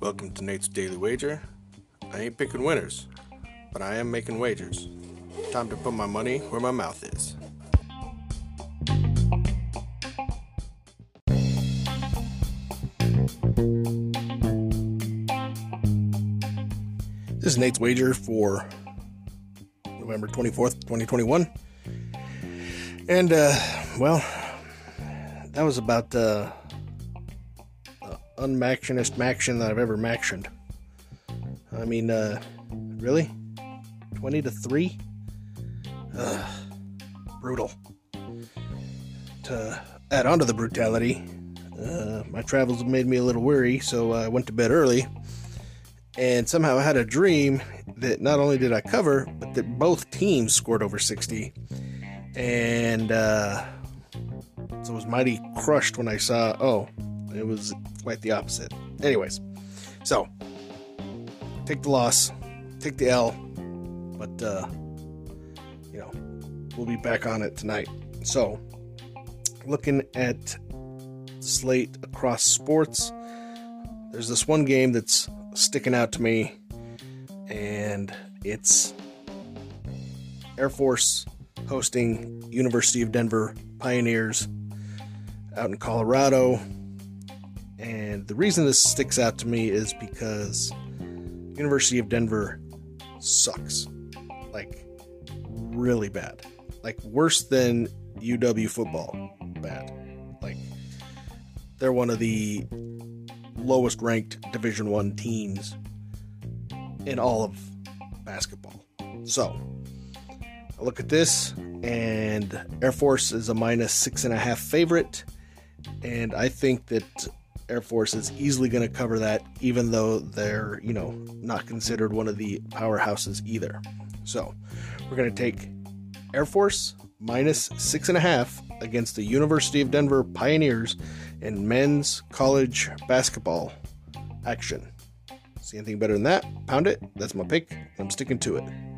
Welcome to Nate's Daily Wager. I ain't picking winners, but I am making wagers. Time to put my money where my mouth is. This is Nate's Wager for November 24th, 2021. And, uh, well, that was about uh, the unmactionist maction that I've ever mactioned. I mean, uh, really? 20 to 3? Ugh, brutal. To add on to the brutality, uh, my travels made me a little weary, so I went to bed early. And somehow I had a dream that not only did I cover, but that both teams scored over 60. And uh, so I was mighty crushed when I saw, oh, it was quite the opposite. Anyways, so take the loss, take the L, but, uh, you know, we'll be back on it tonight. So, looking at slate across sports, there's this one game that's sticking out to me, and it's Air Force hosting University of Denver Pioneers out in Colorado. And the reason this sticks out to me is because University of Denver sucks. Like really bad. Like worse than UW football bad. Like they're one of the lowest ranked Division 1 teams in all of basketball. So, I look at this, and Air Force is a minus six and a half favorite, and I think that Air Force is easily going to cover that, even though they're, you know, not considered one of the powerhouses either. So, we're going to take Air Force minus six and a half against the University of Denver Pioneers in men's college basketball action. See anything better than that? Pound it. That's my pick. I'm sticking to it.